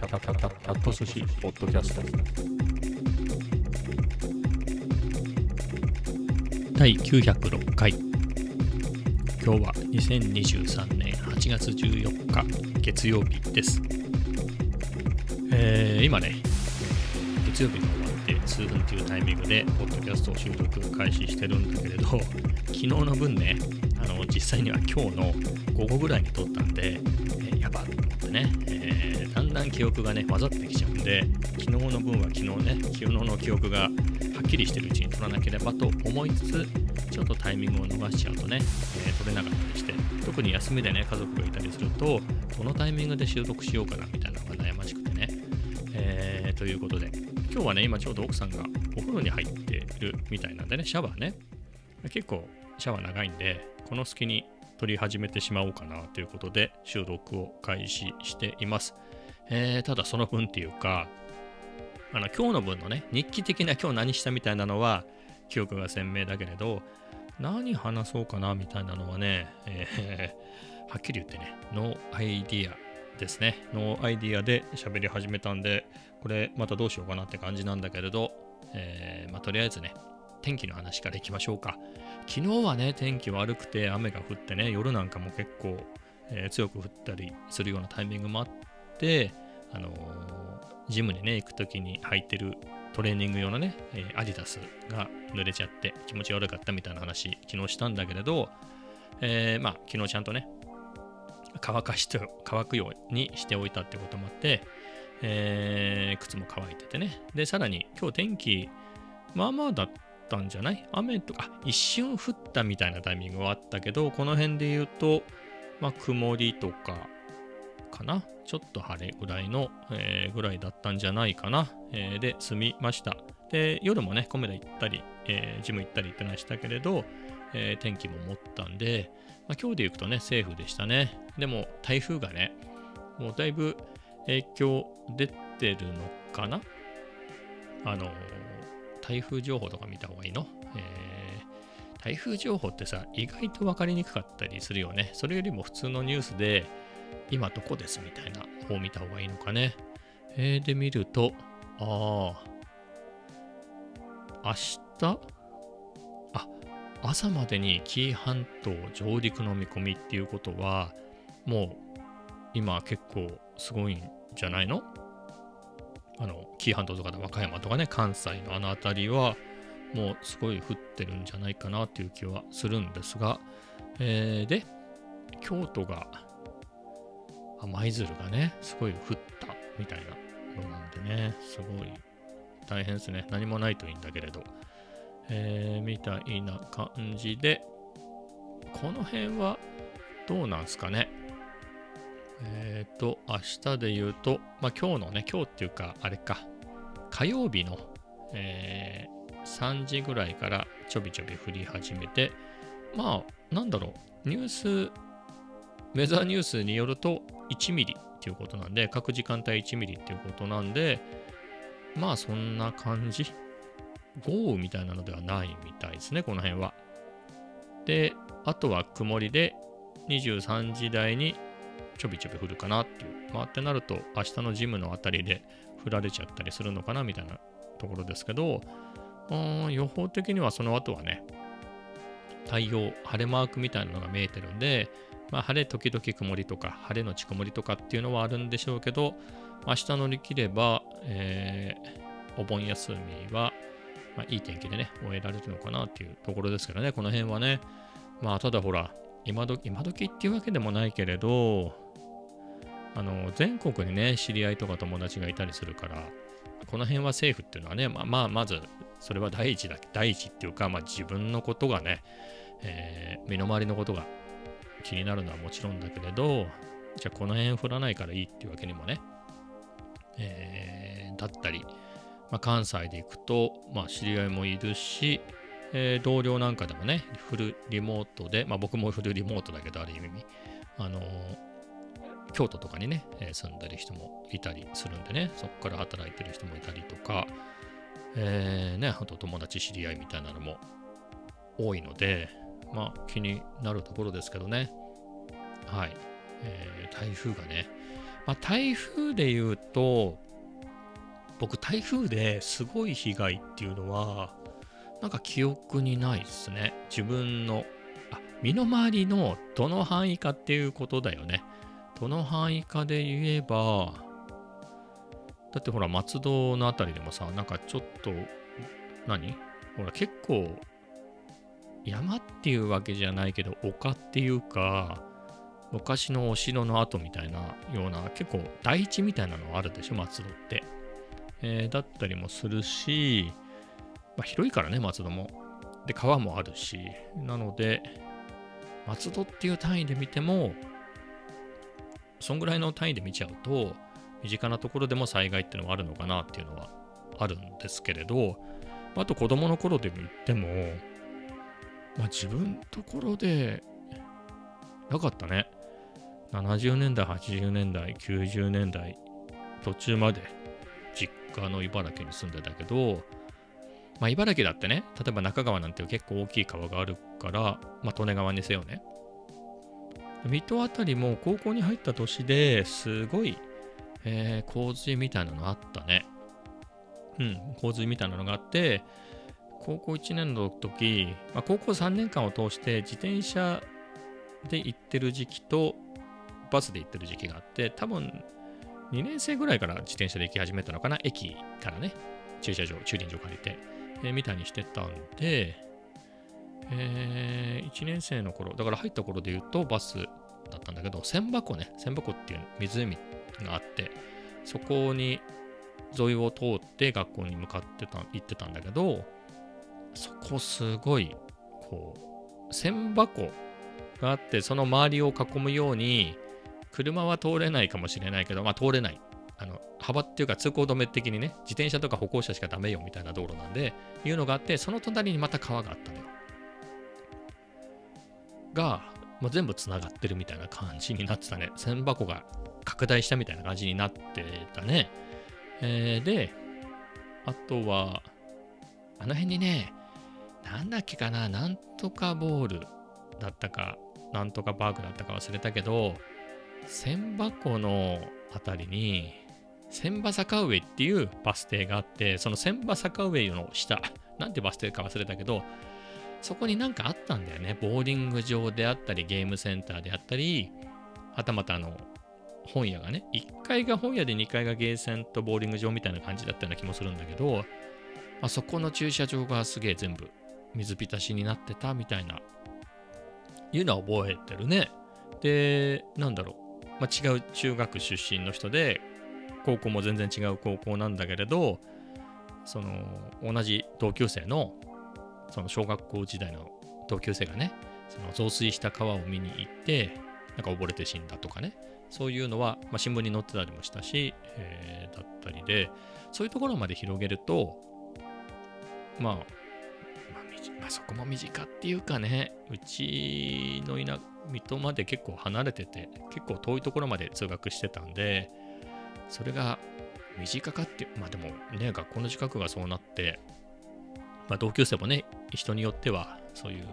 キャキャキャキャキャット寿司ポッドキャスト第906回今日は2023年8月14日月曜日です、えー今ね月曜日が終わって数分というタイミングでポッドキャストを収録開始してるんだけれど昨日の分ねあの実際には今日の午後ぐらいに撮ったんで、えーやばっと思ってね、記憶がね混ざってきちゃうんで昨日の分は昨日ね昨日の記憶がはっきりしてるうちに撮らなければと思いつつちょっとタイミングを逃しちゃうとね、えー撮れなかったりして特に休みでね家族がいたりするとこのタイミングで収録しようかなみたいなのが悩ましくてね、えーということで今日はね今ちょうど奥さんがお風呂に入ってるみたいなんでねシャワーね結構シャワー長いんでこの隙に撮り始めてしまおうかなということで収録を開始しています、えーただその分っていうかあの今日の分のね日記的な今日何したみたいなのは記憶が鮮明だけれど何話そうかなみたいなのはね、えーはっきり言ってね no idea ですね。 no idea で喋り始めたんでこれまたどうしようかなって感じなんだけれど、えーまあ、とりあえずね天気の話からいきましょうか。昨日はね天気悪くて雨が降ってね夜なんかも結構、えー強く降ったりするようなタイミングもあってあのジムにね行く時に履いてるトレーニング用のね、えーアディダスが濡れちゃって気持ち悪かったみたいな話昨日したんだけれど、えーまあ昨日ちゃんとね乾かして乾くようにしておいたってこともあって、えー靴も乾いててね。でさらに今日天気まあまあだったんじゃない？雨とか一瞬降ったみたいなタイミングはあったけどこの辺で言うとまあ曇りとかかな。ちょっと晴れぐらいの、えーぐらいだったんじゃないかな、えーで済みました。で夜もねコメダ行ったり、えージム行ったりってのはしたけれど、え天気も持ったんで、まあ、今日で行くとねセーフでしたね。でも台風がねもうだいぶ影響出てるのかな。あの台風情報とか見た方がいいの、えー台風情報ってさ意外と分かりにくかったりするよね。それよりも普通のニュースで今どこですみたいな方を見た方がいいのかね。えーで見ると、ああ、明日？あ、朝までに紀伊半島上陸の見込みっていうことは、もう今結構すごいんじゃないの？あの、紀伊半島とか和歌山とかね、関西のあの辺りは、もうすごい降ってるんじゃないかなっていう気はするんですが、えーで、京都が舞鶴がね、すごい降ったみたいなのなんでね、すごい大変ですね。何もないといいんだけれど。えーみたいな感じで、この辺はどうなんすかね。えっ、と、明日で言うと、まあ今日のね、今日っていうか、あれか、火曜日の、えー3時ぐらいからちょびちょび降り始めて、まあ、なんだろう、ニュースウェザーニュースによると1ミリっていうことなんで、各時間帯1ミリっていうことなんで、まあそんな感じ。豪雨みたいなのではないみたいですね、この辺は。で、あとは曇りで23時台にちょびちょび降るかなっていう。まあってなると、明日のジムのあたりで降られちゃったりするのかなみたいなところですけど、うーん予報的にはその後はね、太陽、晴れマークみたいなのが見えてるんで、まあ、晴れ時々曇りとか、晴れのち曇りとかっていうのはあるんでしょうけど、明日乗り切れば、えーお盆休みは、まあ、いい天気でね、終えられるのかなっていうところですけどね、この辺はね。まあ、ただほら、今ど今時っていうわけでもないけれど、あの、全国にね、知り合いとか友達がいたりするから、この辺はセーフっていうのはね、まあ、まあ、まず、それは第一だ、第一っていうか、まあ、自分のことがね、えー身の回りのことが気になるのはもちろんだけれど、じゃあこの辺降らないからいいっていうわけにもね、えーだったり、まあ、関西で行くと、まあ、知り合いもいるし、えー同僚なんかでもね、フルリモートで、まあ、僕もフルリモートだけど、ある意味、あのー京都とかにね、えー住んでる人もいたりするんでね、そこから働いてる人もいたりとか、えーね、あと友達知り合いみたいなのも多いので、まあ気になるところですけどね。はい。えー台風がね、まあ、台風で言うと、僕、台風ですごい被害っていうのは、なんか記憶にないですね。自分の、あ、身の回りのどの範囲かっていうことだよね。どの範囲かで言えば、だってほら、松戸のあたりでもさ、なんかちょっと、何？ほら、結構、山っていうわけじゃないけど、丘っていうか、昔のお城の跡みたいなような、結構台地みたいなのあるでしょ、松戸って。えー、だったりもするし、まあ、広いからね、松戸も。で、川もあるし、なので、松戸っていう単位で見ても、そんぐらいの単位で見ちゃうと、身近なところでも災害っていうのはあるのかなっていうのはあるんですけれど、あと子供の頃でも言っても、まあ、自分のところでなかったね。70年代、80年代、90年代、途中まで実家の茨城に住んでたけど、まあ、茨城だってね、例えば中川なんて結構大きい川があるから、まあ、利根川にせよね。水戸あたりも高校に入った年ですごい、えー、洪水みたいなのあったね。うん、洪水みたいなのがあって、高校1年の時、まあ、高校3年間を通して自転車で行ってる時期とバスで行ってる時期があって、多分2年生ぐらいから自転車で行き始めたのかな、駅からね、駐車場、駐輪場借りて、えー、みたいにしてたんで、えー、1年生の頃、だから入った頃で言うとバスだったんだけど、千箱ね、千箱っていう湖があって、そこに沿いを通って学校に向かってた、行ってたんだけど、そこすごい、こう、千箱があって、その周りを囲むように、車は通れないかもしれないけど、まあ通れない。あの幅っていうか通行止め的にね、自転車とか歩行者しかダメよみたいな道路なんで、いうのがあって、その隣にまた川があったのよ。が、まあ、全部つながってるみたいな感じになってたね。千箱が拡大したみたいな感じになってたね。えー、で、あとは、あの辺にね、なんだっけかな、なんとかボールだったか、なんとかバーグだったか忘れたけど、千葉湖のあたりに、千葉坂上っていうバス停があって、その千葉坂上の下、なんてバス停か忘れたけど、そこになんかあったんだよね。ボーリング場であったり、ゲームセンターであったり、はたまたあの、本屋がね、1階が本屋で2階がゲーセンとボーリング場みたいな感じだったような気もするんだけど、あそこの駐車場がすげえ全部水浸しになってたみたいな、いうのは覚えてるね。で、なんだろう、まあ、違う中学出身の人で、高校も全然違う高校なんだけれど、その、同じ同級生の、その小学校時代の同級生がね、その増水した川を見に行って、なんか溺れて死んだとかね、そういうのは、まあ、新聞に載ってたりもしたし、えー、だったりで、そういうところまで広げると、まあ、ま、そこも身近っていうかね、うちの田水戸まで結構離れてて、結構遠いところまで通学してたんで、それが身近かって、まあでもね、学校の近くがそうなって、まあ同級生もね、人によってはそういう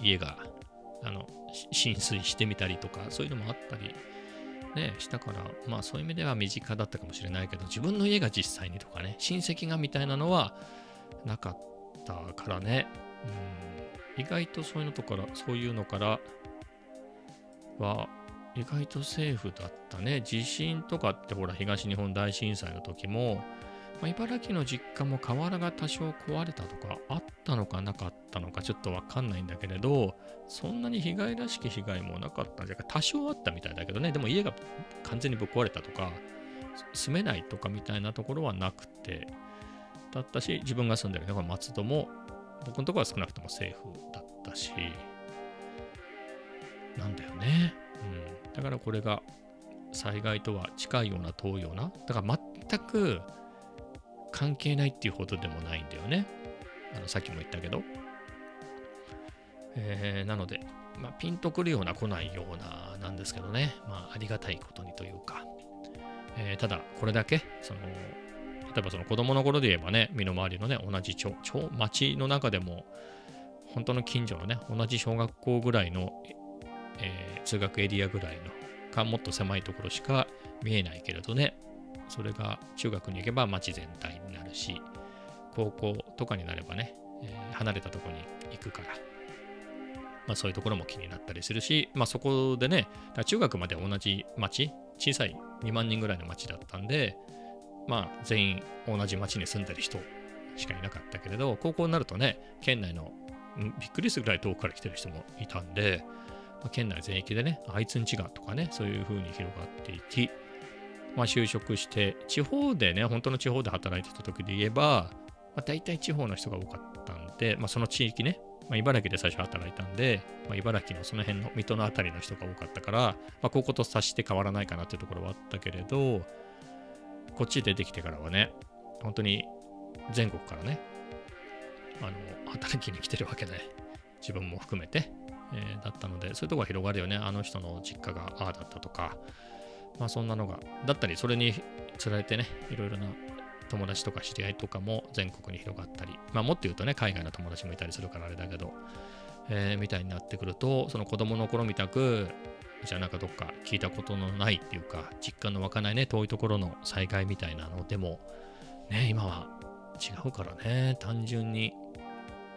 家があの浸水してみたりとか、そういうのもあったり、ね、したから、まあそういう意味では身近だったかもしれないけど、自分の家が実際にとかね、親戚がみたいなのはなかった。からね、うん、意外とそういうのとから、そういうのからは、意外とセーフだったね。地震とかってほら、東日本大震災の時も、まあ、茨城の実家も瓦が多少壊れたとかあったのかなかったのかちょっとわかんないんだけれど、そんなに被害らしき被害もなかったんじゃか、多少あったみたいだけどね、でも家が完全にぶっ壊れたとか、住めないとかみたいなところはなくて、だったし、自分が住んでるね、この松戸も、僕のところは少なくともセーフだったし、なんだよね。うん。だからこれが災害とは近いような遠いような、だから全く関係ないっていうほどでもないんだよね。あのさっきも言ったけど。えー、なので、まあ、ピンとくるような来ないようななんですけどね、まあ、ありがたいことにというか、えー、ただ、これだけ、その、例えばその子供の頃で言えばね、身の回りのね、同じ町、町町の中でも、本当の近所のね、同じ小学校ぐらいの、えー、通学エリアぐらいのかもっと狭いところしか見えないけれどねそれが中学に行けば街全体になるし高校とかになればね、えー離れたところに行くから、まあ、そういうところも気になったりするし、まあ、そこでね中学まで同じ町小さい2万人ぐらいの町だったんでまあ全員同じ町に住んでる人しかいなかったけれど高校になるとね県内のびっくりするぐらい遠くから来てる人もいたんで、まあ県内全域でねあいつんちがとかねそういう風に広がっていきまあ、就職して、地方でね、本当の地方で働いてた時で言えば、まあ、大体地方の人が多かったんで、まあ、その地域ね、まあ、茨城で最初働いたんで、まあ、茨城のその辺の水戸のあたりの人が多かったから、まあ、ここと察して変わらないかなっていうところはあったけれど、こっち出てきてからはね、本当に全国からね、あの、働きに来てるわけで、自分も含めて、えーだったので、そういうとこが広がるよね。あの人の実家がああだったとか、まあそんなのが、だったり、それにつられてね、いろいろな友達とか知り合いとかも全国に広がったり、まあもっと言うとね、海外の友達もいたりするからあれだけど、えーみたいになってくると、その子供の頃みたく、じゃあなんかどっか聞いたことのないっていうか、実感の湧かないね、遠いところの災害みたいなのでも、ね、今は違うからね、単純に、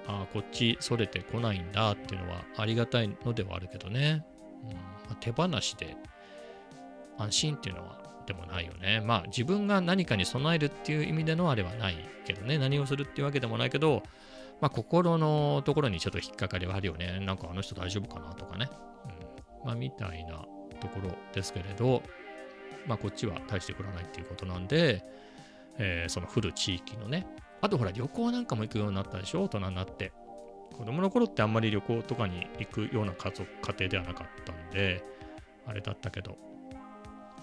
ああ、こっちそれてこないんだっていうのはありがたいのではあるけどね、うんまあ手放しで安心っていうのはでもないよね。まあ自分が何かに備えるっていう意味でのあれはないけどね、何をするっていうわけでもないけど、まあ心のところにちょっと引っかかりはあるよね。なんかあの人大丈夫かなとかね。うん、まあみたいなところですけれど、まあこっちは大して降らないっていうことなんで、えーその降る地域のね、あとほら旅行なんかも行くようになったでしょ、大人になって。子供の頃ってあんまり旅行とかに行くような家族、家庭ではなかったんで、あれだったけど、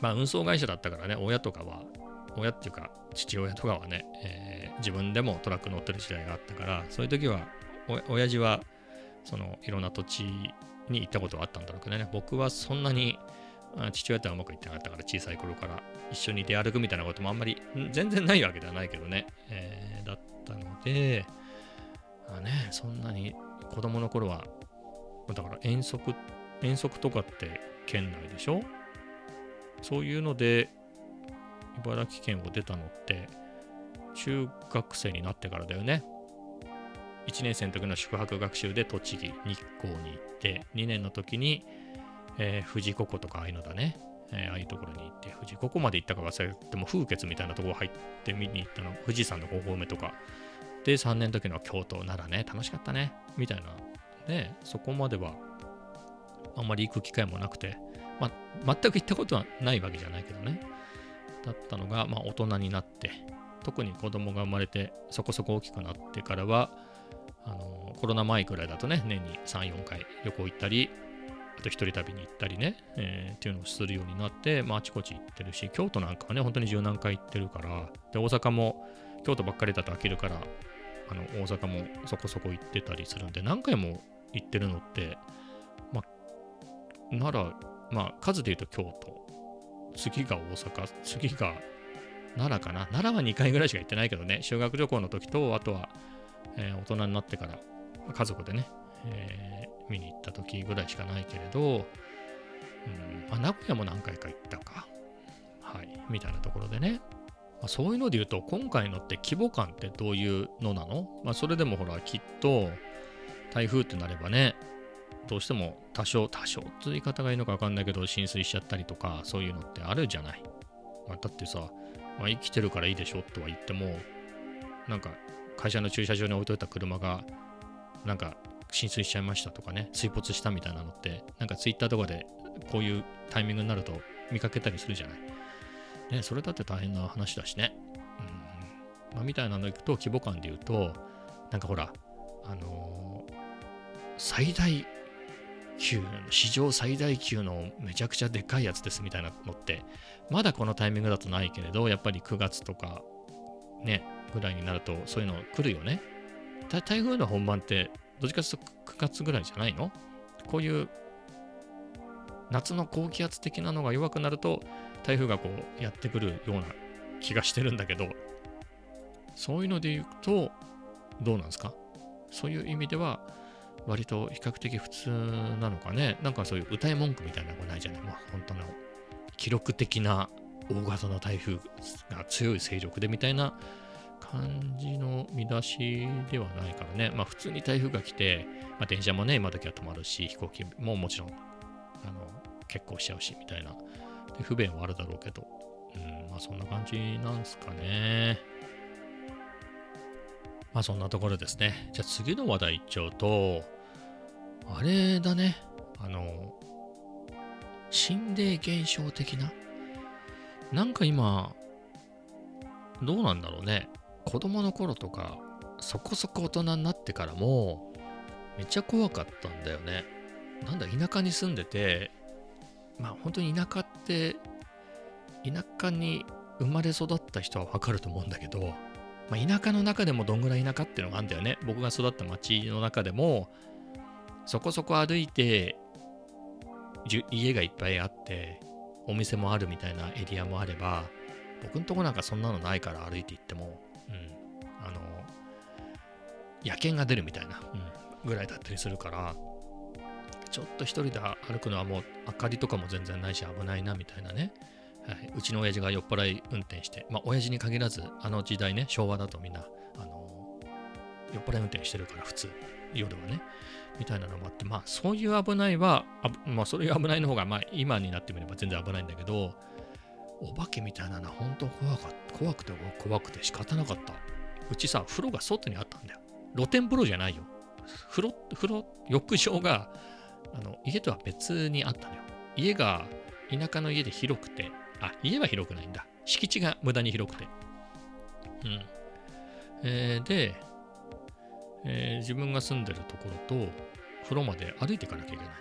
まあ運送会社だったからね、親とかは、親っていうか父親とかはね、えー自分でもトラック乗ってる時代があったから、そういう時は、親父は、そのいろんな土地に行ったことはあったんだろうけどね、僕はそんなに父親とはうまくいってなかったから、小さい頃から一緒に出歩くみたいなこともあんまり全然ないわけではないけどね、えーだったので、あね、そんなに子供の頃は、だから遠足、遠足とかって県内でしょ？そういうので茨城県を出たのって中学生になってからだよね。1年生の時の宿泊学習で栃木、日光に行って、2年の時に、えー富士五湖とかああいうのだね。えーああいうところに行って、富士五湖まで行ったか忘れても風穴みたいなところ入って見に行ったの、富士山の5合目とか。で、3年の時の京都、奈良ね、楽しかったね。みたいな。で、そこまではあんまり行く機会もなくて、まあ、全く行ったことはないわけじゃないけどね。だったのが、まあ、大人になって、特に子供が生まれて、そこそこ大きくなってからは、あのコロナ前くらいだとね、年に3、4回旅行行ったり、あと一人旅に行ったりね、えーっていうのをするようになって、まあ、あちこち行ってるし、京都なんかはね、本当に十何回行ってるから、で、大阪も、京都ばっかりだと飽きるから、あの、大阪もそこそこ行ってたりするんで、何回も行ってるのって、まあ、奈良、まあ、数で言うと京都、次が大阪、次が奈良かな。奈良は2回ぐらいしか行ってないけどね、修学旅行の時と、あとは、えー大人になってから、家族でね、えー見に行った時ぐらいしかないけれど、うんまあ、名古屋も何回か行ったか。はい、みたいなところでね。まあ、そういうので言うと、今回のって規模感ってどういうのなの？まあ、それでもほら、きっと、台風ってなればね、どうしても多少、多少って言い方がいいのか分かんないけど、浸水しちゃったりとか、そういうのってあるじゃない。まあ、だってさ、まあ、生きてるからいいでしょとは言っても、なんか会社の駐車場に置いといた車が、なんか浸水しちゃいましたとかね、水没したみたいなのって、なんかツイッターとかでこういうタイミングになると見かけたりするじゃない。ね、それだって大変な話だしね。うんまあ、みたいなのいくと、規模感で言うと、なんかほら、あのー最大級、史上最大級のめちゃくちゃでかいやつですみたいなのって、まだこのタイミングだとないけれど、やっぱり9月とかね、ぐらいになるとそういうの来るよね。台風の本番って、どっちかというと9月ぐらいじゃないの？こういう夏の高気圧的なのが弱くなると、台風がこうやってくるような気がしてるんだけど、そういうので言うと、どうなんですか？そういう意味では、割と比較的普通なのかね？なんかそういう歌い文句みたいなのがないじゃない？まあ本当の記録的な大型の台風が強い勢力でみたいな感じの見出しではないからね。まあ普通に台風が来て、まあ電車もね、今時は止まるし、飛行機ももちろん、あの、結構しちゃうし、みたいな。で不便はあるだろうけど、うん、まあそんな感じなんすかね。まあそんなところですね。じゃあ次の話題いっちゃうと、あれだね。あの、心霊現象的な？なんか今、どうなんだろうね。子供の頃とか、そこそこ大人になってからも、めっちゃ怖かったんだよね。なんだ、田舎に住んでて、まあ本当に田舎って、田舎に生まれ育った人はわかると思うんだけど、まあ、田舎の中でもどんぐらい田舎っていうのがあるんだよね。僕が育った町の中でも、そこそこ歩いて、家がいっぱいあって、お店もあるみたいなエリアもあれば、僕んとこなんかそんなのないから歩いて行っても、うん、あの、野犬が出るみたいな、うん、ぐらいだったりするから、ちょっと一人で歩くのはもう明かりとかも全然ないし危ないなみたいなね。はい、うちの親父が酔っ払い運転して、まあ親父に限らず、あの時代ね、昭和だとみんな、あの、酔っ払い運転してるから普通、夜はね。みたいなのもあって、まあそういう危ないは、まあそういう危ないの方が、まあ今になってみれば全然危ないんだけど、お化けみたいなのは本当怖かった。怖くて怖くて仕方なかった。うちさ、風呂が外にあったんだよ。露天風呂じゃないよ。風呂、風呂、浴場が、あの、家とは別にあったのよ。家が田舎の家で広くて、あ、家は広くないんだ。敷地が無駄に広くて。うん。えーで、えー自分が住んでるところと風呂まで歩いていかなきゃいけないのよ。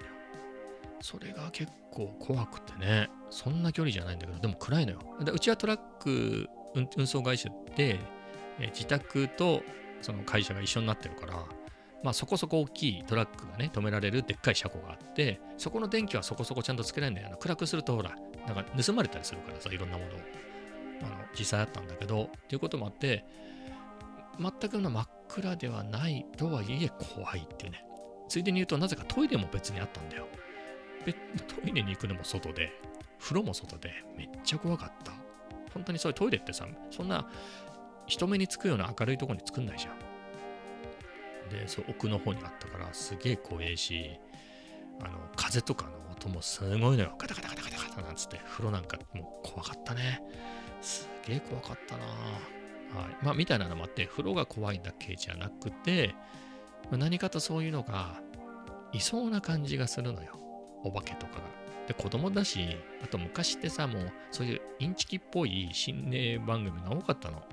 それが結構怖くてね、そんな距離じゃないんだけど、でも暗いのよ。でうちはトラック運運送会社で、え自宅とその会社が一緒になってるから、まあそこそこ大きいトラックがね、止められるでっかい車庫があって、そこの電気はそこそこちゃんとつけられるんだよ。あの暗くするとほら、なんか盗まれたりするからさ、いろんなものを。あの実際あったんだけど、っていうこともあって、全くの真っ暗ではないとはいえ怖いっていうね。ついでに言うと、なぜかトイレも別にあったんだよ。トイレに行くのも外で、風呂も外で、めっちゃ怖かった。本当にそういうトイレってさ、そんな人目につくような明るいとこに作んないじゃん。で、そう、奥の方にあったから、すげえ怖いし、あの、風とかの音もすごいのよ。ガタガタガタガタガタなんつって、風呂なんかもう怖かったね。すげえ怖かったなはい。まあ、みたいなのもあって、風呂が怖いだけじゃなくて、何かとそういうのがいそうな感じがするのよ。お化けとかが。で、子供だし、あと昔ってさ、もうそういうインチキっぽい心霊番組が多かったの。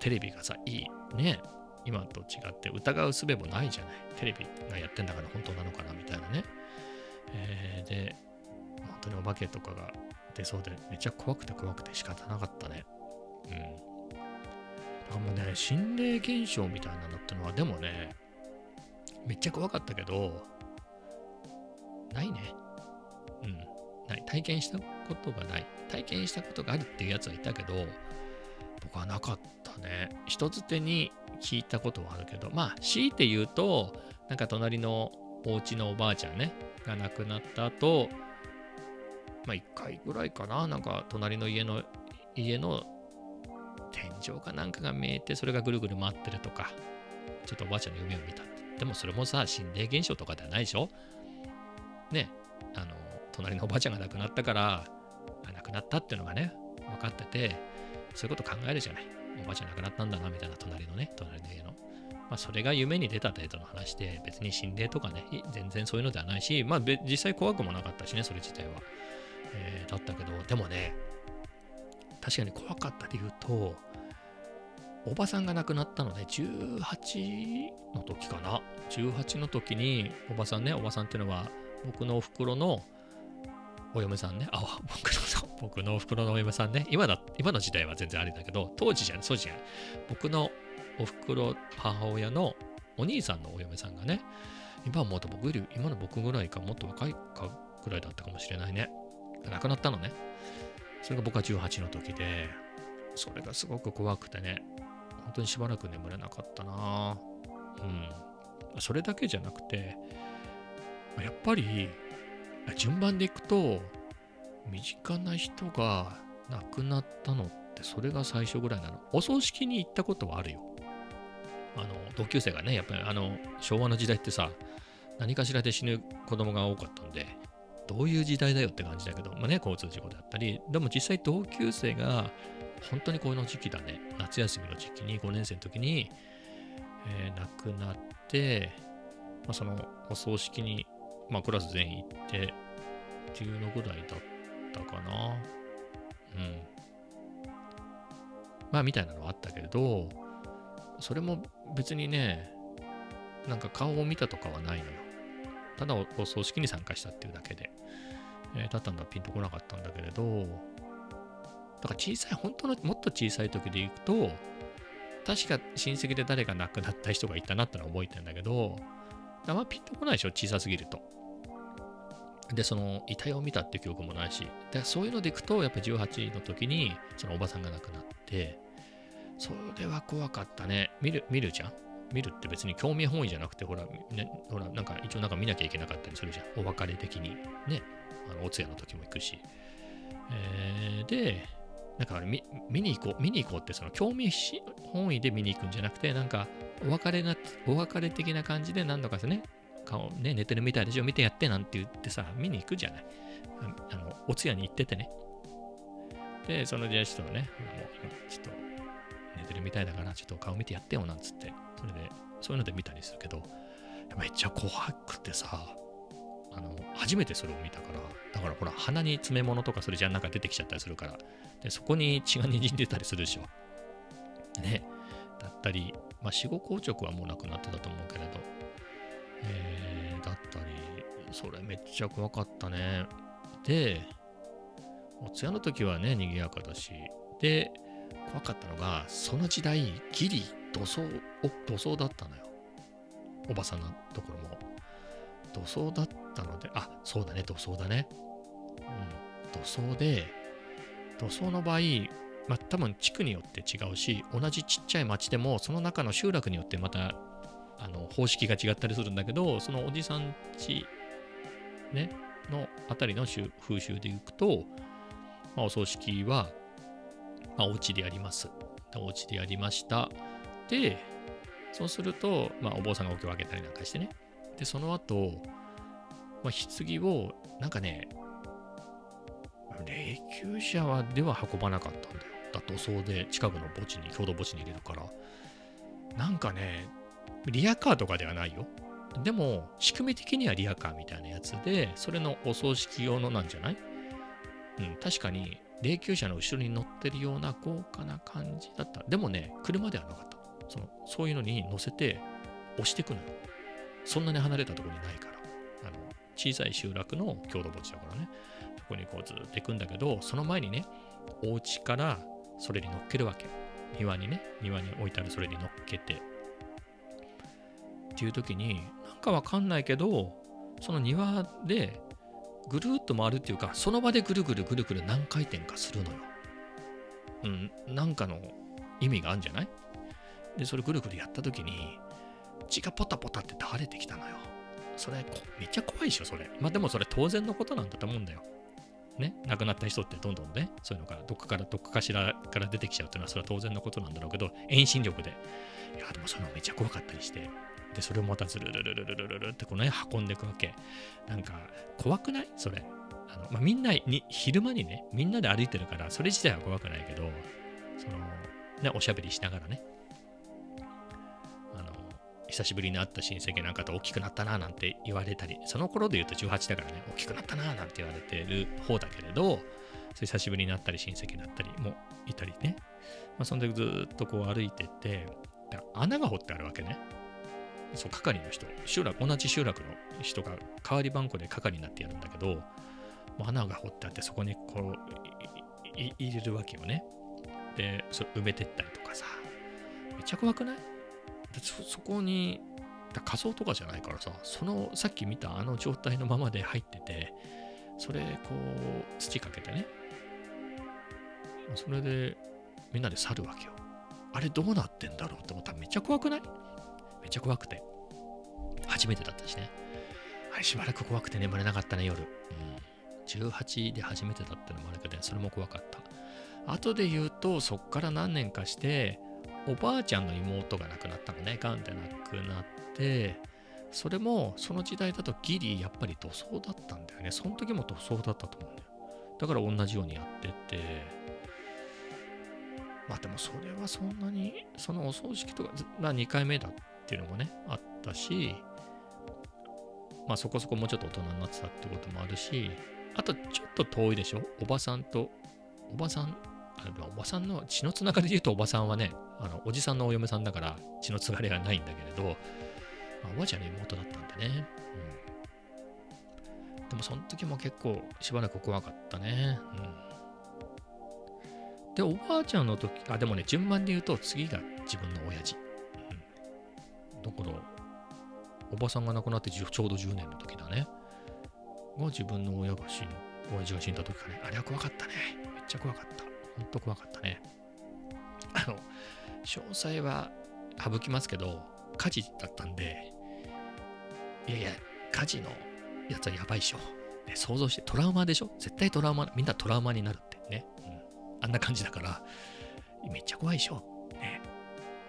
テレビがさ、いい。ね。今と違って疑う術もないじゃない。テレビがやってんだから本当なのかなみたいなね。えーで、本当にお化けとかが出そうで、めっちゃ怖くて怖くて仕方なかったね。うん。だからもうね、心霊現象みたいなのってのは、でもね、めっちゃ怖かったけど、ないね。うん。ない。体験したことがない。体験したことがあるっていうやつはいたけど、僕はなかったね。人づてに聞いたことはあるけど、まあ、強いて言うと、なんか隣のお家のおばあちゃんね、が亡くなった後、まあ、一回ぐらいかな、なんか隣の家の、家の天井かなんかが見えて、それがぐるぐる回ってるとか、ちょっとおばあちゃんの夢を見たって。でもそれもさ、心霊現象とかではないでしょ？ね、あの、隣のおばあちゃんが亡くなったから、亡くなったっていうのがね、分かってて、そういうこと考えるじゃない。おばあちゃん亡くなったんだな、みたいな隣のね、隣の家の。まあ、それが夢に出た程度の話で、別に心霊とかね、全然そういうのではないし、まあ、実際怖くもなかったしね、それ自体は。えーだったけど、でもね、確かに怖かった理由と、おばさんが亡くなったのね、18の時かな。18の時に、おばさんね、おばさんっていうのは、僕のお袋のお嫁さんね、あ、僕の、僕のお袋のお嫁さんね、今だ、今の時代は全然ありだけど、当時じゃない、そうじゃない。僕のお袋、母親のお兄さんのお嫁さんがね、今はもっと僕より、今の僕ぐらいか、もっと若いかぐらいだったかもしれないね。亡くなったのね。それが僕は18の時で、それがすごく怖くてね、本当にしばらく眠れなかったなうん。それだけじゃなくて、やっぱり、順番でいくと、身近な人が亡くなったのってそれが最初ぐらいなの。お葬式に行ったことはあるよ。あの、同級生がね、やっぱりあの、昭和の時代ってさ、何かしらで死ぬ子供が多かったんで、どういう時代だよって感じだけど、まあね、交通事故だったり、でも実際同級生が、本当にこの時期だね、夏休みの時期に、5年生の時に、えー亡くなって、まあ、そのお葬式に、まあ、クラス全員行ってっていうのぐらいだったかな。うん。まあ、みたいなのはあったけれど、それも別にね、なんか顔を見たとかはないのよ。ただお葬式に参加したっていうだけで。えーだったんだピンとこなかったんだけれど、だから小さい、本当のもっと小さい時でいくと、確か親戚で誰か亡くなった人がいたなってのは覚えてんだけど、あんまピンとこないでしょ、小さすぎると。で、その遺体を見たっていう記憶もないし、でそういうのでいくと、やっぱ18の時に、そのおばさんが亡くなって、それは怖かったね。見る、見るじゃん？見るって別に興味本位じゃなくて、ほら、ね、ほら、なんか一応なんか見なきゃいけなかったりするじゃん。お別れ的に。ね。あの、お通夜の時も行くし。えーで、なんか見見に行こう、見に行こうって、その興味本位で見に行くんじゃなくて、なんかお別れな、お別れ的な感じで何度かですね、顔ね、寝てるみたいでしょ、見てやってなんて言ってさ、見に行くじゃない。あの、お通夜に行っててね。で、そのじゃあちょっとね、ちょっと寝てるみたいだから、ちょっと顔見てやってよなんつって、それで、そういうので見たりするけど、めっちゃ怖くてさ、あの、初めてそれを見たから、だからほら、鼻に詰め物とかそれじゃなんか出てきちゃったりするから、で、そこに血が滲んでたりするでしょ。ね。だったり、まあ、死後硬直はもうなくなってたと思うけれど、えー、だったり、それめっちゃ怖かったね。で、お通夜の時はね、賑やかだし、で、怖かったのが、その時代、ギリ土葬、お土葬だったのよ。おばさんのところも。土葬だったので、あ、そうだね、土葬だね。うん、土葬で、土葬の場合、まあ、多分地区によって違うし、同じちっちゃい町でも、その中の集落によってまた、あの、方式が違ったりするんだけど、そのおじさんち、ね、のあたりの風習でいくと、まあ、お葬式は、まあ、お家でやります。お家でやりました。で、そうすると、まあ、お坊さんがお経をあげたりなんかしてね。で、その後、まあ、棺を、なんかね、霊柩車はでは運ばなかったんだよ。だとそうで近くの墓地に、共同墓地に入れるから。なんかね、リアカーとかではないよ。でも、仕組み的にはリアカーみたいなやつで、それのお葬式用のなんじゃない？うん、確かに、霊柩車の後ろに乗ってるような豪華な感じだった。でもね、車ではなかった。そのそういうのに乗せて押してくのよ。そんなに離れたところにないから。あの小さい集落の郷土墓地だからね。そこにこうずっと行くんだけど、その前にね、お家からそれに乗っけるわけ。庭にね、庭に置いてあるそれに乗っけて。っていう時に、なんかわかんないけど、その庭でぐるっと回るっていうか、その場でぐるぐるぐるぐる何回転かするのよ。うん、なんかの意味があるんじゃない？で、それぐるぐるやった時に、血がポタポタって垂れてきたのよ。それ、めっちゃ怖いでしょ、それ。まあでもそれ当然のことなんだと思うんだよ。ね、亡くなった人ってどんどんね、そういうのがどっかから、どっかかしらから出てきちゃうというのは、それは当然のことなんだろうけど、遠心力で。いや、でもそのめっちゃ怖かったりして、で、それをまたずるるるるるるるってこの辺、運んでいくわけ。なんか、怖くない？それ。あのまあ、みんなに、昼間にね、みんなで歩いてるから、それ自体は怖くないけど、その、ね、おしゃべりしながらね、久しぶりに会った親戚なんかと大きくなったななんて言われたり、その頃で言うと18だからね、大きくなったななんて言われてる方だけれど、久しぶりに会ったり親戚になったりもいたりね、まあ、そんでずっとこう歩いてて、穴が掘ってあるわけね。そう、係の人、集落、同じ集落の人が代わり番号で係になってやるんだけど、穴が掘ってあって、そこにこう、入れるわけよね。で、そ埋めてったりとかさ、めっちゃ怖くない？そそこに、仮装とかじゃないからさ、そのさっき見たあの状態のままで入ってて、それこう土かけてね、それでみんなで去るわけよ。あれどうなってんだろうって思ったらめっちゃ怖くない？めっちゃ怖くて。初めてだったしね。あれしばらく怖くて眠れなかったね、夜。うん、18で初めてだったのもあるけど、それも怖かった。後で言うと、そっから何年かして、おばあちゃんの妹が亡くなったのね、がんで亡くなって、それもその時代だとギリやっぱり土葬だったんだよね。その時も土葬だったと思うんだよ。だから同じようにやってて、まあでもそれはそんなに、そのお葬式とか、ずまあ2回目だっていうのもね、あったし、まあそこそこもうちょっと大人になってたってこともあるし、あとちょっと遠いでしょ？おばさんと、おばさん、あまあおばさんの血のつながりで言うとおばさんはね、あのおじさんのお嫁さんだから血のつながりがないんだけれど、まあ、おばあちゃんの妹だったんでね。うん、でもその時も結構しばらく怖かったね。うん、で、おばあちゃんの時、あ、でもね、順番で言うと次が自分の親父。うん、だから、おばさんが亡くなってちょうど10年の時だね。が自分の親が死ん、親父が死んだ時かね。あれは怖かったね。めっちゃ怖かった。ほんと怖かったね。あの、詳細は省きますけど、火事だったんで、いやいや、火事のやつはやばいでしょ。ね、想像して、トラウマでしょ？絶対トラウマ、みんなトラウマになるってね。うん、あんな感じだから、めっちゃ怖いでしょ。ね、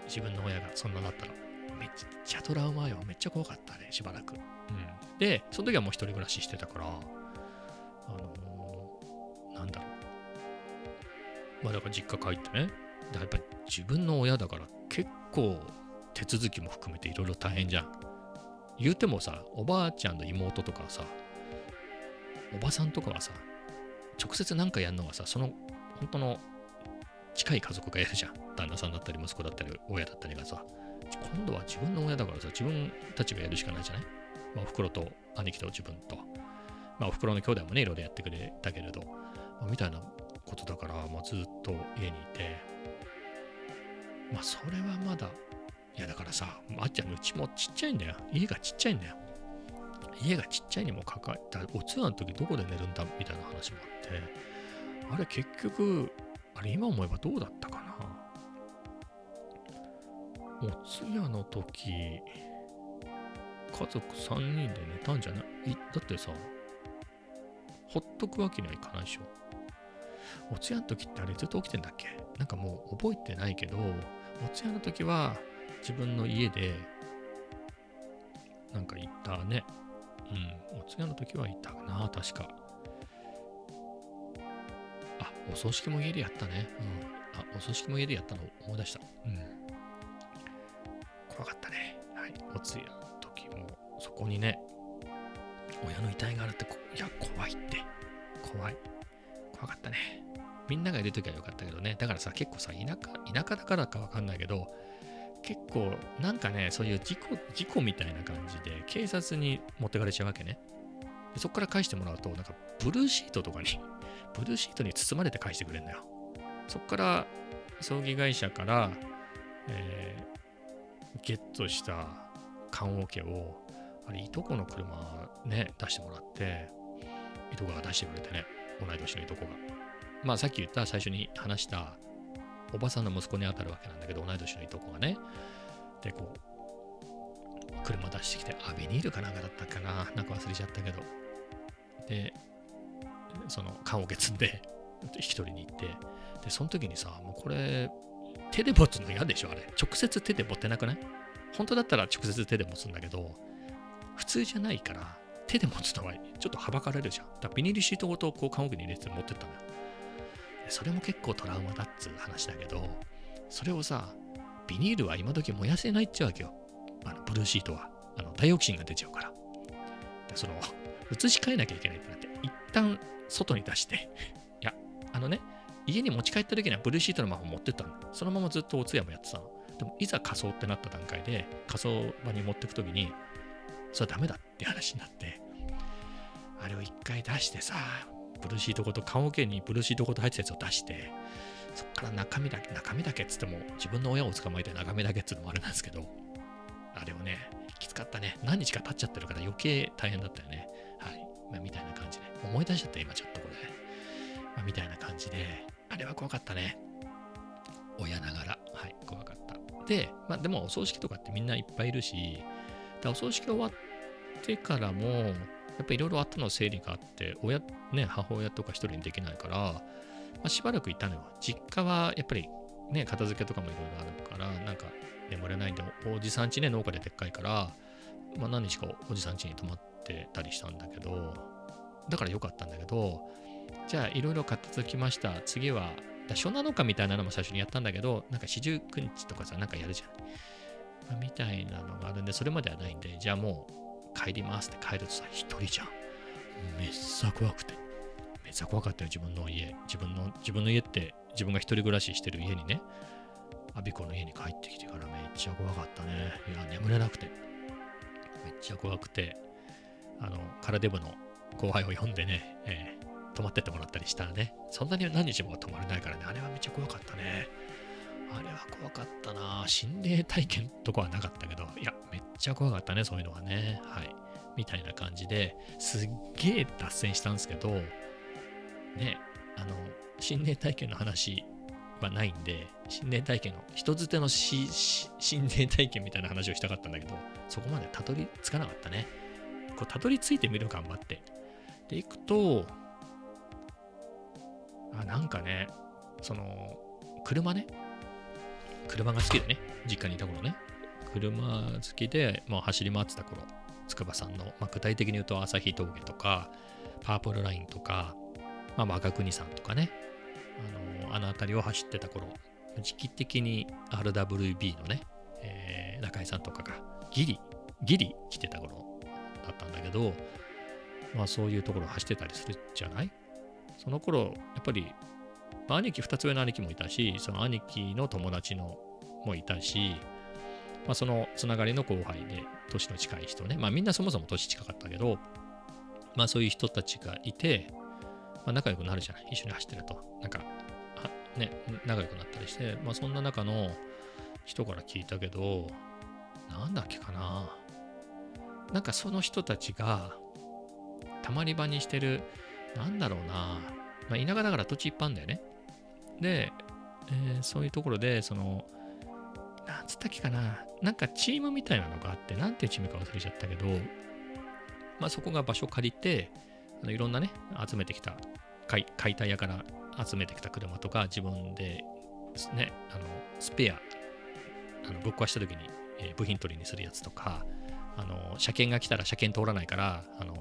自分の親がそんなだったら。めっちゃトラウマよ。めっちゃ怖かったね、しばらく。うん、で、その時はもう一人暮らししてたから、あのー、なんだろう。まあだから実家帰ってね。やっぱり自分の親だから結構手続きも含めていろいろ大変じゃん。言うてもさ、おばあちゃんの妹とかさ、おばさんとかはさ、直接なんかやるのはさ、その本当の近い家族がやるじゃん。旦那さんだったり息子だったり親だったりがさ、今度は自分の親だからさ、自分たちがやるしかないじゃない？まあ、お袋と兄貴と自分と。まあ、お袋の兄弟もね、いろいろやってくれたけれど、まあ、みたいなことだから、まあ、ずっと家にいて、まあ、それはまだ、いや、だからさ、あっちゃんのうちもちっちゃいんだよ。家がちっちゃいんだよ。家がちっちゃいにもかかったら、お通夜の時どこで寝るんだみたいな話もあって、あれ結局、あれ今思えばどうだったかな。お通夜の時、家族3人で寝たんじゃないだってさ、ほっとくわけにはいかないでしょ。お通夜の時ってあれずっと起きてんだっけ？なんかもう覚えてないけど、お通夜の時は自分の家で、なんか行ったね。うん、お通夜の時は行ったかな、確か。あ、お葬式も家でやったね。うん。あ、お葬式も家でやったの思い出した。うん。怖かったね。はい。お通夜の時も、そこにね、親の遺体があるって、いや、怖いって。怖い。怖かったね。みんながいる時はよかったけどね。だからさ、結構さ、田舎、田舎だからかわかんないけど、結構、なんかね、そういう事故、事故みたいな感じで、警察に持ってかれちゃうわけね。でそこから返してもらうと、なんか、ブルーシートとかに、ブルーシートに包まれて返してくれるんだよ。そこから、葬儀会社から、えー、ゲットした棺桶を、あれ、いとこの車ね、出してもらって、いとこが出してくれてね、同い年のいとこが。まあさっき言った最初に話したおばさんの息子に当たるわけなんだけど、同い年のいとこがね。で、こう、車出してきて、あ、ビニールかなんかだったかな。なんか忘れちゃったけど。で、その棺桶積んで、引き取りに行って、で、その時にさ、もうこれ、手で持つの嫌でしょ、あれ。直接手で持ってなくない？本当だったら直接手で持つんだけど、普通じゃないから、手で持つのはちょっとはばかれるじゃん。だビニールシートごとこう棺桶に入れて持ってったのよ。それも結構トラウマだっつう話だけど、それをさ、ビニールは今時燃やせないっちゃうわけよ。あのブルーシートは。あのダイオキシンが出ちゃうから。でその、移し替えなきゃいけないってなって、一旦外に出して、いや、あのね、家に持ち帰った時にはブルーシートのまま持ってったの。そのままずっとお通夜もやってたの。でも、いざ仮装ってなった段階で、仮装場に持ってく時に、それはダメだって話になって、あれを一回出してさ、ブルーシートごと、棺桶にブルーシートごと入ったやつを出して、そっから中身だけ、中身だけっつっても、自分の親を捕まえて中身だけっつうのもあれなんですけど、あれをね、きつかったね。何日か経っちゃってるから余計大変だったよね。はい。まあ、みたいな感じで。思い出しちゃった、今ちょっとこれ。まあ、みたいな感じで、あれは怖かったね。親ながら。はい、怖かった。で、まあでもお葬式とかってみんないっぱいいるし、お葬式終わってからも、やっぱいろいろあったの整理があって、親、ね、母親とか一人にできないから、まあ、しばらくいたのよ。実家はやっぱりね、片付けとかもいろいろあるから、なんか眠れないんで、おじさん家ね、農家ででっかいから、まあ、何日かおじさん家に泊まってたりしたんだけど、だから良かったんだけど、じゃあいろいろ片付きました。次は、初七日みたいなのも最初にやったんだけど、なんか四十九日とかさ、なんかやるじゃん。みたいなのがあるんで、それまではないんで、じゃあもう帰りますって帰るとさ、一人じゃん。めっちゃ怖くて。めっちゃ怖かったよ、自分の家。自分の、自分の家って、自分が一人暮らししてる家にね、アビコの家に帰ってきてからめっちゃ怖かったね。いや、眠れなくて。めっちゃ怖くて、あの、カラデブの後輩を呼んでね、えー泊まってってもらったりしたらね、そんなに何日も泊まれないからね、あれはめっちゃ怖かったね。あれは怖かったな心霊体験とかはなかったけど、いや、めっちゃ怖かったね、そういうのはね。はい。みたいな感じですっげえ脱線したんですけど、ね、あの、心霊体験の話はないんで、心霊体験の、人づての心霊体験みたいな話をしたかったんだけど、そこまでたどり着かなかったね。こう、たどり着いてみる頑張って。で、行くと、あ、なんかね、その、車ね、車が好きでね、実家にいた頃ね、車好きで、まあ、走り回ってた頃、筑波さんの、まあ、具体的に言うと朝日峠とか、パープルラインとか、まあ、若国さんとかね、あのあの辺りを走ってた頃、時期的に RWB のね、えー中井さんとかがギリ、ギリ来てた頃だったんだけど、まあそういうところ走ってたりするじゃない？その頃、やっぱり、まあ兄貴、2つ上の兄貴もいたし、その兄貴の友達のもいたし、まあそのつながりの後輩で、年の近い人ね、まあみんなそもそも年近かったけど、まあそういう人たちがいて、まあ仲良くなるじゃない一緒に走ってると。なんか、ね、仲良くなったりして、まあそんな中の人から聞いたけど、なんだっけかな。なんかその人たちが、たまり場にしてる、なんだろうな。まあ、田舎だから土地いっぱいあるんだよね。で、えーそういうところで、その、なんつったっけかな。なんかチームみたいなのがあって、なんていうチームか忘れちゃったけど、まあそこが場所借りて、あのいろんなね、集めてきた、解解体屋から集めてきた車とか、自分で、ね、あの、スペア、あのぶっ壊した時に、えー部品取りにするやつとか、あの、車検が来たら車検通らないから、あの、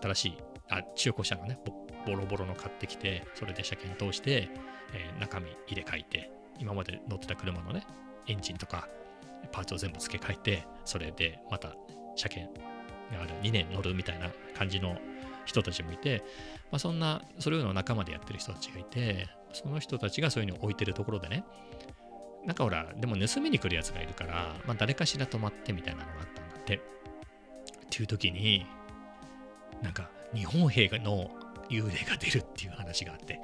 新しい、あ、中古車のね、ボロボロの買ってきて、それで車検通して、えー中身入れ替えて、今まで乗ってた車のね、エンジンとか、パーツを全部付け替えて、それでまた車検がある2年乗るみたいな感じの人たちもいて、まあ、そんな、それいうのを仲間でやってる人たちがいて、その人たちがそういうのを置いてるところでね、なんかほら、でも盗みに来るやつがいるから、まあ、誰かしら止まってみたいなのがあったんだって。っていう時に、なんか日本兵の幽霊が出るっていう話があって、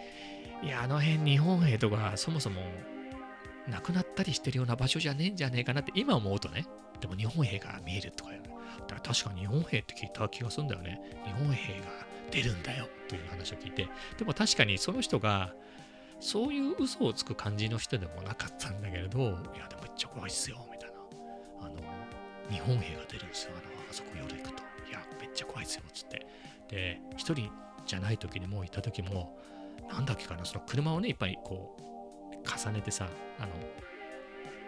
いや、あの辺日本兵とかそもそも亡くなったりしてるような場所じゃねえんじゃねえかなって今思うとね、でも日本兵が見えるとか言うだから確かに日本兵って聞いた気がするんだよね。日本兵が出るんだよという話を聞いて、でも確かにその人がそういう嘘をつく感じの人でもなかったんだけれど、いや、でもめっちゃ怖いっすよ、みたいな。あの、日本兵が出るんですよ、あの、あそこ夜行くと。いや、めっちゃ怖いっすよ、つって。で、一人じゃない時にもう行った時も、なんだっけかな、その車をね、いっぱいこう、重ねてさ、あの、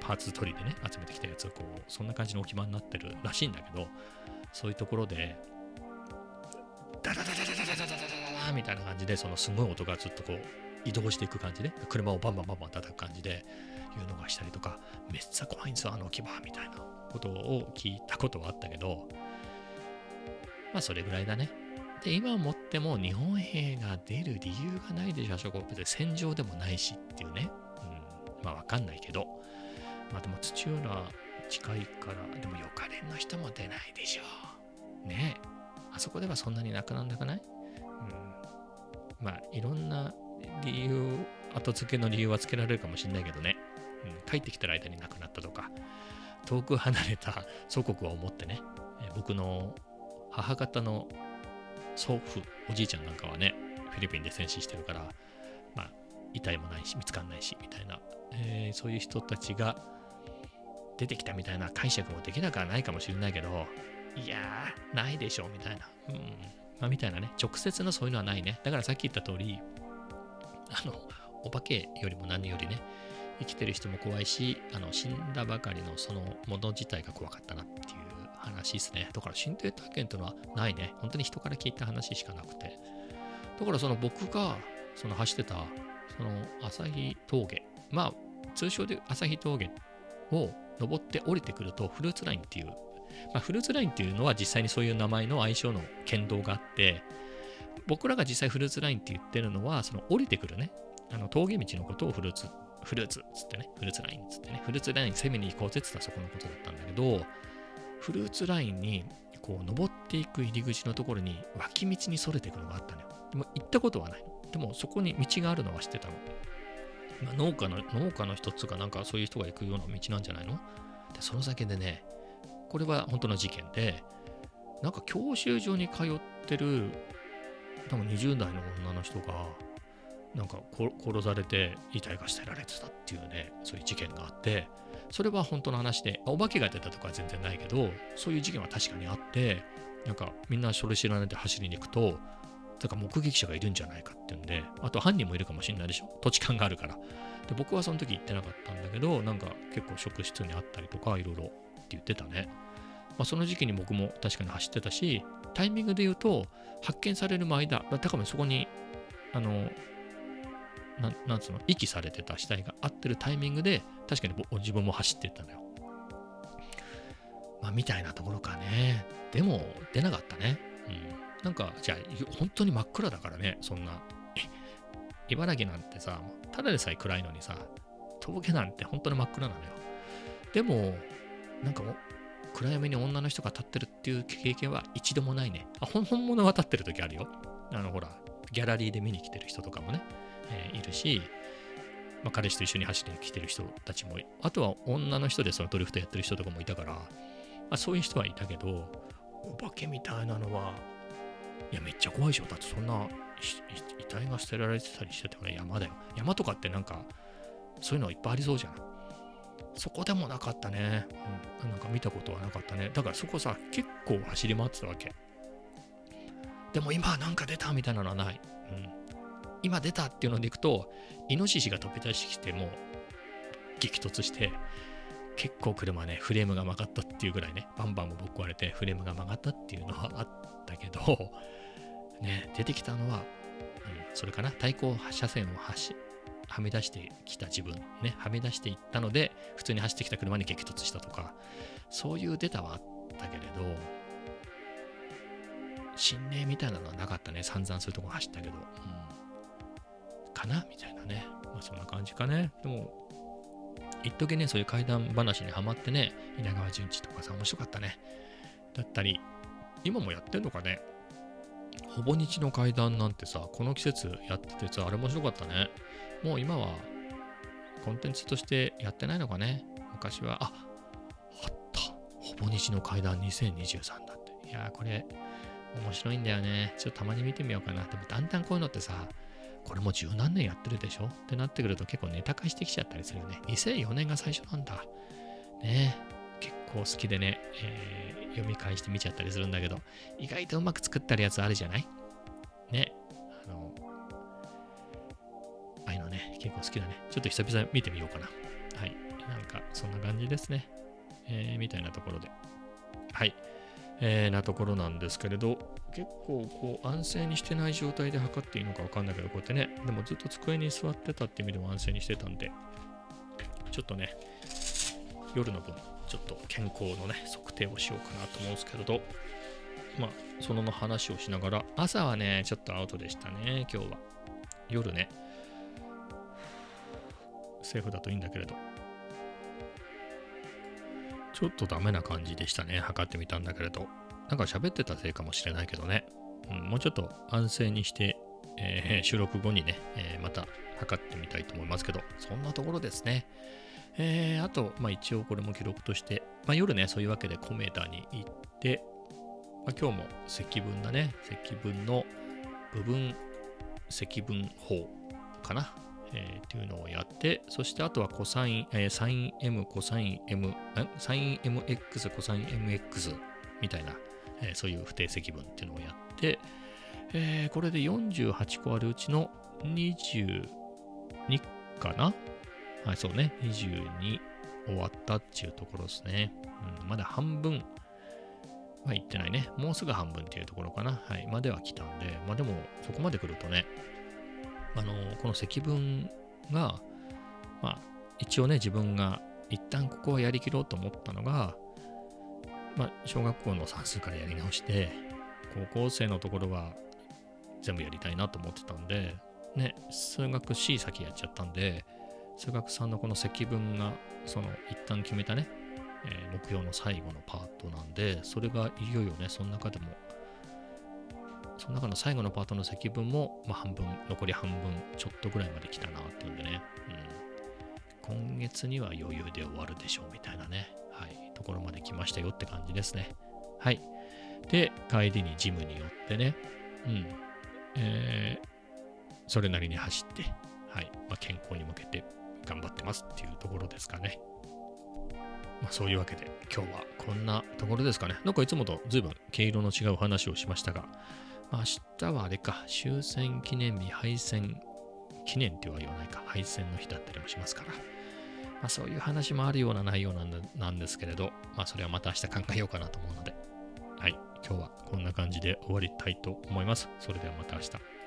パーツ取りでね、集めてきたやつをこう、そんな感じの置き場になってるらしいんだけど、そういうところで、ダダダダダダダダダダダダみたいな感じで、そのすごい音がずっとこう、移動していく感じで、車をバンバンバンバン叩く感じで、いうのがしたりとか、めっちゃ怖いんですよ、あの置き場みたいなことを聞いたことはあったけど、まあそれぐらいだね。で、今思っても日本兵が出る理由がないでしょ、あそこ別に戦場でもないしっていうね。うん、まあわかんないけど。まあでも土浦近いから、でもよかれんの人も出ないでしょう。ね。あそこではそんなになくなんなくない？うん。まあいろんな理由、後付けの理由はつけられるかもしれないけどね。うん、帰ってきてる間に亡くなったとか、遠く離れた祖国を思ってね、え僕の母方の祖父、おじいちゃんなんかはね、フィリピンで戦死してるから、まあ、遺体もないし、見つかんないし、みたいな、えーそういう人たちが出てきたみたいな解釈もできなくはないかもしれないけど、いやー、ないでしょう、みたいな。うんまあ、みたいなね、直接のそういうのはないね。だからさっき言った通り、あの、お化けよりも何よりね、生きてる人も怖いし、あの死んだばかりのそのもの自体が怖かったなっていう話ですね。だから心霊体験っていうのはないね。本当に人から聞いた話しかなくて。だからその僕がその走ってたその旭峠、まあ通称で旭峠を登って降りてくるとフルーツラインっていう、まあ、フルーツラインっていうのは実際にそういう名前の愛称の県道があって、僕らが実際フルーツラインって言ってるのは、その降りてくるね、あの峠道のことをフルーツ、フルーツっつってね、フルーツラインっつってね、フルーツライン攻めに行こうぜって言ったらそこのことだったんだけど、フルーツラインにこう登っていく入り口のところに脇道にそれていくのがあったのよ。でも行ったことはない。でもそこに道があるのは知ってたの。まあ、農家の、農家の一つがなんかそういう人が行くような道なんじゃないの？で、その先でね、これは本当の事件で、なんか教習所に通ってる多分20代の女の人がなんか殺されて遺体が捨てられてたっていうねそういう事件があってそれは本当の話でお化けが出たとかは全然ないけどそういう事件は確かにあってなんかみんなそれ知らないで走りに行くとだから目撃者がいるんじゃないかっていうんであと犯人もいるかもしれないでしょ？土地勘があるから。で僕はその時行ってなかったんだけどなんか結構職質にあったりとかいろいろって言ってたね。まあ、その時期に僕も確かに走ってたし、タイミングで言うと、発見される前だ、だからそこに、あの、ななんつうの、遺棄されてた死体が合ってるタイミングで、確かに自分も走ってったのよ。まあ、みたいなところかね。でも、出なかったね。うん。なんか、じゃあ、本当に真っ暗だからね、そんな。茨城なんてさ、ただでさえ暗いのにさ、峠なんて本当に真っ暗なのよ。でも、なんかもう、暗闇に女の人が立ってるっていう経験は一度もないね。あ、本物は立ってる時あるよ。あの、ほら、ギャラリーで見に来てる人とかもね、え、いるし、まあ、彼氏と一緒に走りに来てる人たちも、あとは女の人でそのドリフトやってる人とかもいたから、まあ、そういう人はいたけど、お化けみたいなのは、いや、めっちゃ怖いでしょ。だってそんな遺体が捨てられてたりしてて、山だよ。山とかってなんか、そういうのいっぱいありそうじゃん。そこでもなかったね。うん。なんか見たことはなかったね。だからそこさ、結構走り回ってたわけ。でも今なんか出たみたいなのはない。うん。今出たっていうのでいくと、イノシシが飛び出してきても激突して、結構車ね、フレームが曲がったっていうぐらいね、バンバンもぶっ壊れてフレームが曲がったっていうのはあったけど、ね、出てきたのは、うん、それかな、対向車線を走はみ出してきた自分、ね、はみ出していったので、普通に走ってきた車に激突したとか、そういうデータはあったけれど、心霊みたいなのはなかったね。散々そういうとこ走ったけど。うん。な？みたいなね。まあそんな感じかね。でも、一時ね、そういう怪談話にはまってね、稲川淳二とかさ、面白かったね。だったり、今もやってんのかね。ほぼ日の階段なんてさ、この季節やっててさ、あれ面白かったね。もう今はコンテンツとしてやってないのかね。昔は、あ、あった。ほぼ日の階段2023だって。いやー、これ、面白いんだよね。ちょっとたまに見てみようかな。でもだんだんこういうのってさ、これも十何年やってるでしょ？ってなってくると結構ネタ化してきちゃったりするよね。2004年が最初なんだ。ね結構好きでね、えー、読み返して見ちゃったりするんだけど、意外とうまく作ってるやつあるじゃない？ね。あの、ああいうのね、結構好きだね。ちょっと久々見てみようかな。はい。なんか、そんな感じですね。えー、みたいなところで。はい。えー、なところなんですけれど、結構こう安静にしてない状態で測っていいのかわかんないけど、こうやってね、でもずっと机に座ってたって意味でも安静にしてたんで、ちょっとね、夜の分、ちょっと健康のね、測定をしようかなと思うんですけれど、まあ、その話をしながら、朝はね、ちょっとアウトでしたね、今日は。夜ね、セーフだといいんだけれど、ちょっとダメな感じでしたね。測ってみたんだけれど。なんか喋ってたせいかもしれないけどね。うん、もうちょっと安静にして、えー、収録後にね、えー、また測ってみたいと思いますけど、そんなところですね。えー、あと、まあ一応これも記録として、まあ夜ね、そういうわけでコメーターに行って、まあ、今日も積分だね。積分の部分積分法かな。えー、っていうのをやって、そしてあとはコサイン、えー、サイン M、コサイン M、サイン MX、コサイン MX みたいなえーそういう不定積分っていうのをやって、えーこれで48個あるうちの22かな？はい、そうね、22終わったっていうところですね。うん、まだ半分は行ってないね。もうすぐ半分っていうところかな。はい、までは来たんで、まあでもそこまで来るとね、あのこの積分が、まあ一応ね、自分が一旦ここはやりきろうと思ったのが、まあ小学校の算数からやり直して、高校生のところは全部やりたいなと思ってたんで、ね、数学 C 先やっちゃったんで、数学3のこの積分が、その一旦決めたね、えー目標の最後のパートなんで、それがいよいよね、その中でも、その中の最後のパートの積分も、まあ、半分、残り半分ちょっとぐらいまで来たなっていうんでね、うん、今月には余裕で終わるでしょうみたいなね、はい、ところまで来ましたよって感じですね。はい。で、帰りにジムに寄ってね、うん、えーそれなりに走って、はい、まあ、健康に向けて頑張ってますっていうところですかね。まあ、そういうわけで今日はこんなところですかね。なんかいつもと随分毛色の違う話をしましたが、明日はあれか、終戦記念日、敗戦記念っては言わないか、敗戦の日だったりもしますから、まあ、そういう話もあるような内容なんでなんですけれど、まあ、それはまた明日考えようかなと思うので、はい、今日はこんな感じで終わりたいと思います。それではまた明日。